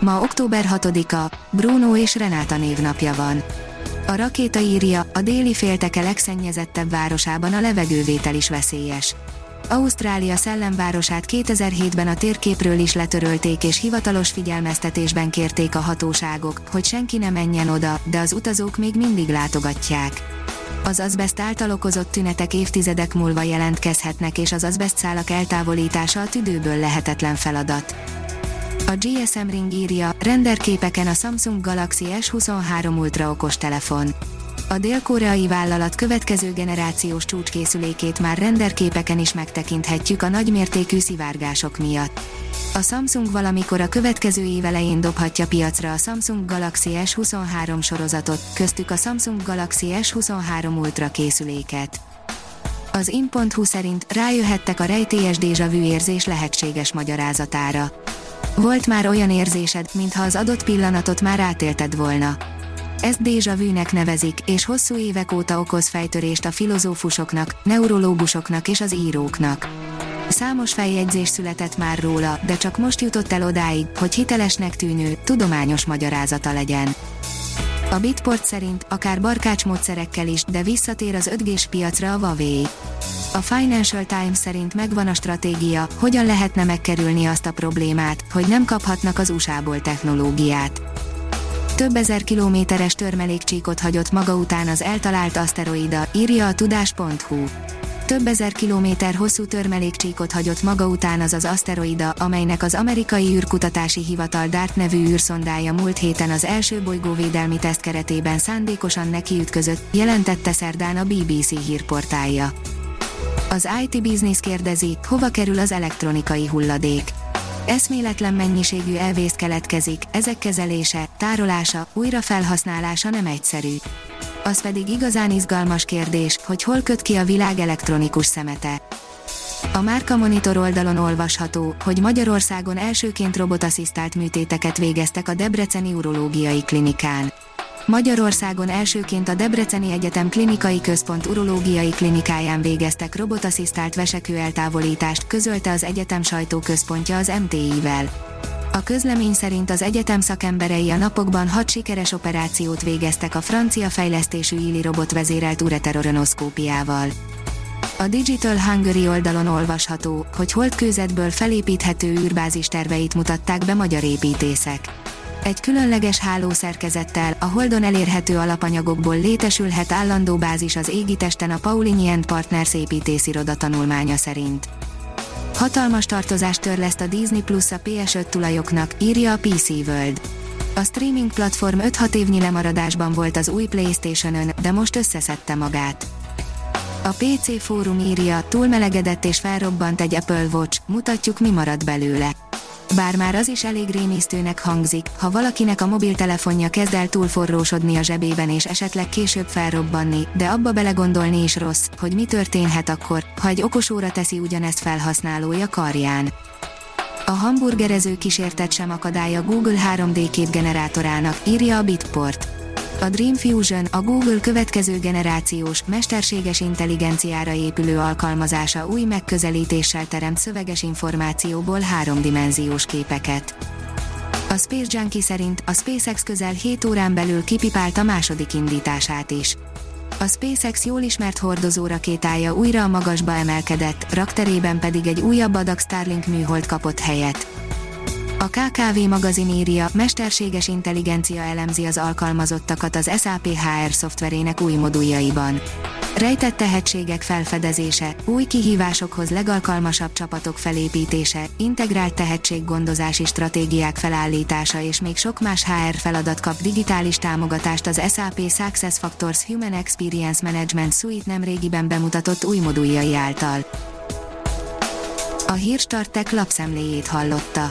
Ma október 6-a, Bruno és Renáta névnapja van. A rakéta írja, a déli félteke legszennyezettebb városában a levegővétel is veszélyes. Ausztrália szellemvárosát 2007-ben a térképről is letörölték és hivatalos figyelmeztetésben kérték a hatóságok, hogy senki ne menjen oda, de az utazók még mindig látogatják. Az azbest által okozott tünetek évtizedek múlva jelentkezhetnek és az azbest szálak eltávolítása a tüdőből lehetetlen feladat. A GSM Ring írja, renderképeken a Samsung Galaxy S23 Ultra okos telefon. A dél-koreai vállalat következő generációs csúcskészülékét már renderképeken is megtekinthetjük a nagymértékű szivárgások miatt. A Samsung valamikor a következő év elején dobhatja piacra a Samsung Galaxy S23 sorozatot, köztük a Samsung Galaxy S23 Ultra készüléket. Az in.hu szerint rájöhettek a rejtélyes déjà érzés lehetséges magyarázatára. Volt már olyan érzésed, mintha az adott pillanatot már átélted volna. Ezt déjà vu-nek nevezik, és hosszú évek óta okoz fejtörést a filozófusoknak, neurológusoknak és az íróknak. Számos feljegyzés született már róla, de csak most jutott el odáig, hogy hitelesnek tűnő, tudományos magyarázata legyen. A Bitport szerint akár barkács módszerekkel is, de visszatér az 5G-s piacra a Huawei. A Financial Times szerint megvan a stratégia, hogyan lehetne megkerülni azt a problémát, hogy nem kaphatnak az USA-ból technológiát. Több ezer kilométeres törmelékcsíkot hagyott maga után az eltalált aszteroida, írja a tudás.hu. Több ezer kilométer hosszú törmelékcsíkot hagyott maga után az az aszteroida, amelynek az amerikai űrkutatási hivatal DART nevű űrszondája múlt héten az első bolygóvédelmi teszt keretében szándékosan nekiütközött, jelentette szerdán a BBC hírportálja. Az IT Business kérdezi, hova kerül az elektronikai hulladék. Eszméletlen mennyiségű elvész keletkezik, ezek kezelése, tárolása, újrafelhasználása nem egyszerű. Az pedig igazán izgalmas kérdés, hogy hol köt ki a világ elektronikus szemete. A Márka Monitor oldalon olvasható, hogy Magyarországon elsőként robotasszisztált műtéteket végeztek a Debreceni Urológiai Klinikán. Magyarországon elsőként a Debreceni Egyetem Klinikai Központ Urológiai Klinikáján végeztek robotasszisztált vesekő eltávolítást, közölte az egyetem sajtóközpontja az MTI-vel. A közlemény szerint az egyetem szakemberei a napokban hat sikeres operációt végeztek a francia fejlesztésű Ili robot vezérelt ureteroronoszkópiával. A Digital Hungary oldalon olvasható, hogy holdkőzetből felépíthető űrbázis terveit mutatták be magyar építészek egy különleges hálószerkezettel, a Holdon elérhető alapanyagokból létesülhet állandó bázis az égitesten a Paulini Partners építésziroda tanulmánya szerint. Hatalmas tartozást törleszt a Disney Plus a PS5 tulajoknak, írja a PC World. A streaming platform 5-6 évnyi lemaradásban volt az új Playstation-ön, de most összeszedte magát. A PC fórum írja, túlmelegedett és felrobbant egy Apple Watch, mutatjuk mi marad belőle. Bár már az is elég rémisztőnek hangzik, ha valakinek a mobiltelefonja kezd el túlforrósodni a zsebében és esetleg később felrobbanni, de abba belegondolni is rossz, hogy mi történhet akkor, ha egy okos óra teszi ugyanezt felhasználója karján. A hamburgerező kísértet sem akadálya Google 3D képgenerátorának, írja a Bitport. A Dream Fusion a Google következő generációs, mesterséges intelligenciára épülő alkalmazása új megközelítéssel teremt szöveges információból háromdimenziós képeket. A Space Junkie szerint a SpaceX közel 7 órán belül kipipálta második indítását is. A SpaceX jól ismert hordozó rakétája újra a magasba emelkedett, rakterében pedig egy újabb adag Starlink műhold kapott helyet. A KKV magazin írja, mesterséges intelligencia elemzi az alkalmazottakat az SAP HR szoftverének új moduljaiban. Rejtett tehetségek felfedezése, új kihívásokhoz legalkalmasabb csapatok felépítése, integrált tehetséggondozási stratégiák felállítása és még sok más HR feladat kap digitális támogatást az SAP SuccessFactors Human Experience Management Suite nemrégiben bemutatott új moduljai által. A hírstartek lapszemléjét hallotta.